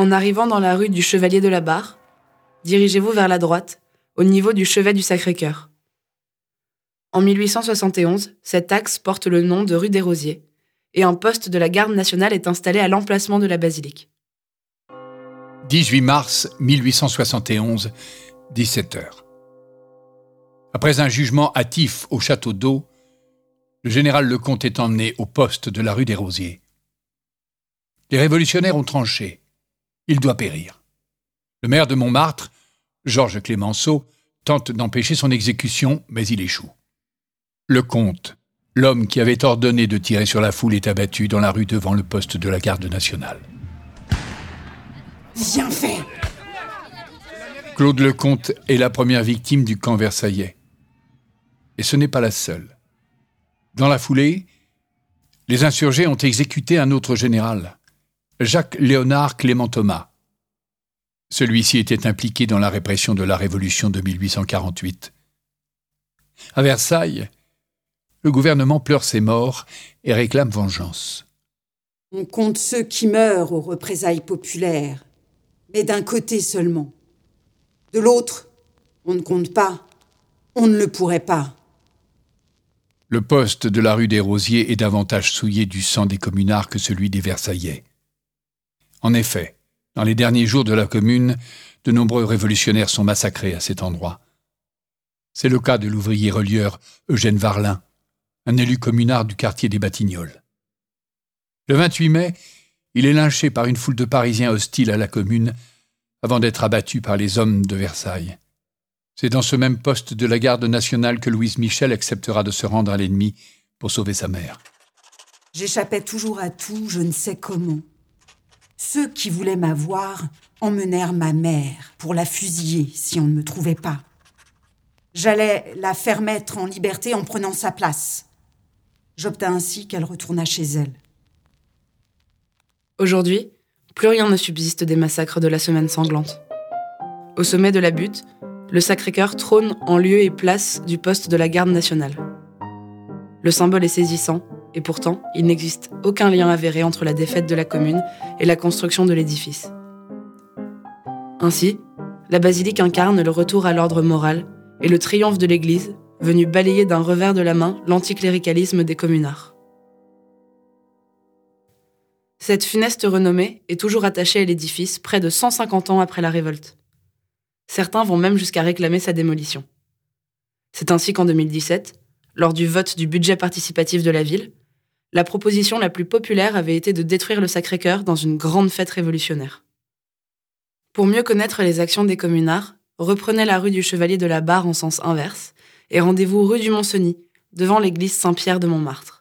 En arrivant dans la rue du Chevalier de la Barre, dirigez-vous vers la droite, au niveau du chevet du Sacré-Cœur. En 1871, cet axe porte le nom de rue des Rosiers, et un poste de la garde nationale est installé à l'emplacement de la basilique. 18 mars 1871, 17h. Après un jugement hâtif au château d'eau, le général Lecomte est emmené au poste de la rue des Rosiers. Les révolutionnaires ont tranché. Il doit périr. Le maire de Montmartre, Georges Clémenceau, tente d'empêcher son exécution, mais il échoue. Lecomte, l'homme qui avait ordonné de tirer sur la foule, est abattu dans la rue devant le poste de la garde nationale. Bien fait Claude Lecomte est la première victime du camp versaillais. Et ce n'est pas la seule. Dans la foulée, les insurgés ont exécuté un autre général, Jacques Léonard Clément Thomas. Celui-ci était impliqué dans la répression de la Révolution de 1848. À Versailles, le gouvernement pleure ses morts et réclame vengeance. On compte ceux qui meurent aux représailles populaires, mais d'un côté seulement. De l'autre, on ne compte pas, on ne le pourrait pas. Le poste de la rue des Rosiers est davantage souillé du sang des communards que celui des Versaillais. En effet, dans les derniers jours de la Commune, de nombreux révolutionnaires sont massacrés à cet endroit. C'est le cas de l'ouvrier relieur Eugène Varlin, un élu communard du quartier des Batignolles. Le 28 mai, il est lynché par une foule de Parisiens hostiles à la Commune avant d'être abattu par les hommes de Versailles. C'est dans ce même poste de la garde nationale que Louise Michel acceptera de se rendre à l'ennemi pour sauver sa mère. J'échappais toujours à tout, je ne sais comment. Ceux qui voulaient m'avoir emmenèrent ma mère pour la fusiller si on ne me trouvait pas. J'allais la faire mettre en liberté en prenant sa place. J'obtins ainsi qu'elle retournât chez elle. Aujourd'hui, plus rien ne subsiste des massacres de la semaine sanglante. Au sommet de la butte, le Sacré-Cœur trône en lieu et place du poste de la garde nationale. Le symbole est saisissant, et pourtant, il n'existe aucun lien avéré entre la défaite de la commune et la construction de l'édifice. Ainsi, la basilique incarne le retour à l'ordre moral et le triomphe de l'Église, venu balayer d'un revers de la main l'anticléricalisme des communards. Cette funeste renommée est toujours attachée à l'édifice près de 150 ans après la révolte. Certains vont même jusqu'à réclamer sa démolition. C'est ainsi qu'en 2017, lors du vote du budget participatif de la ville, la proposition la plus populaire avait été de détruire le Sacré-Cœur dans une grande fête révolutionnaire. Pour mieux connaître les actions des communards, reprenez la rue du Chevalier de la Barre en sens inverse et rendez-vous rue du Mont-Cenis, devant l'église Saint-Pierre de Montmartre.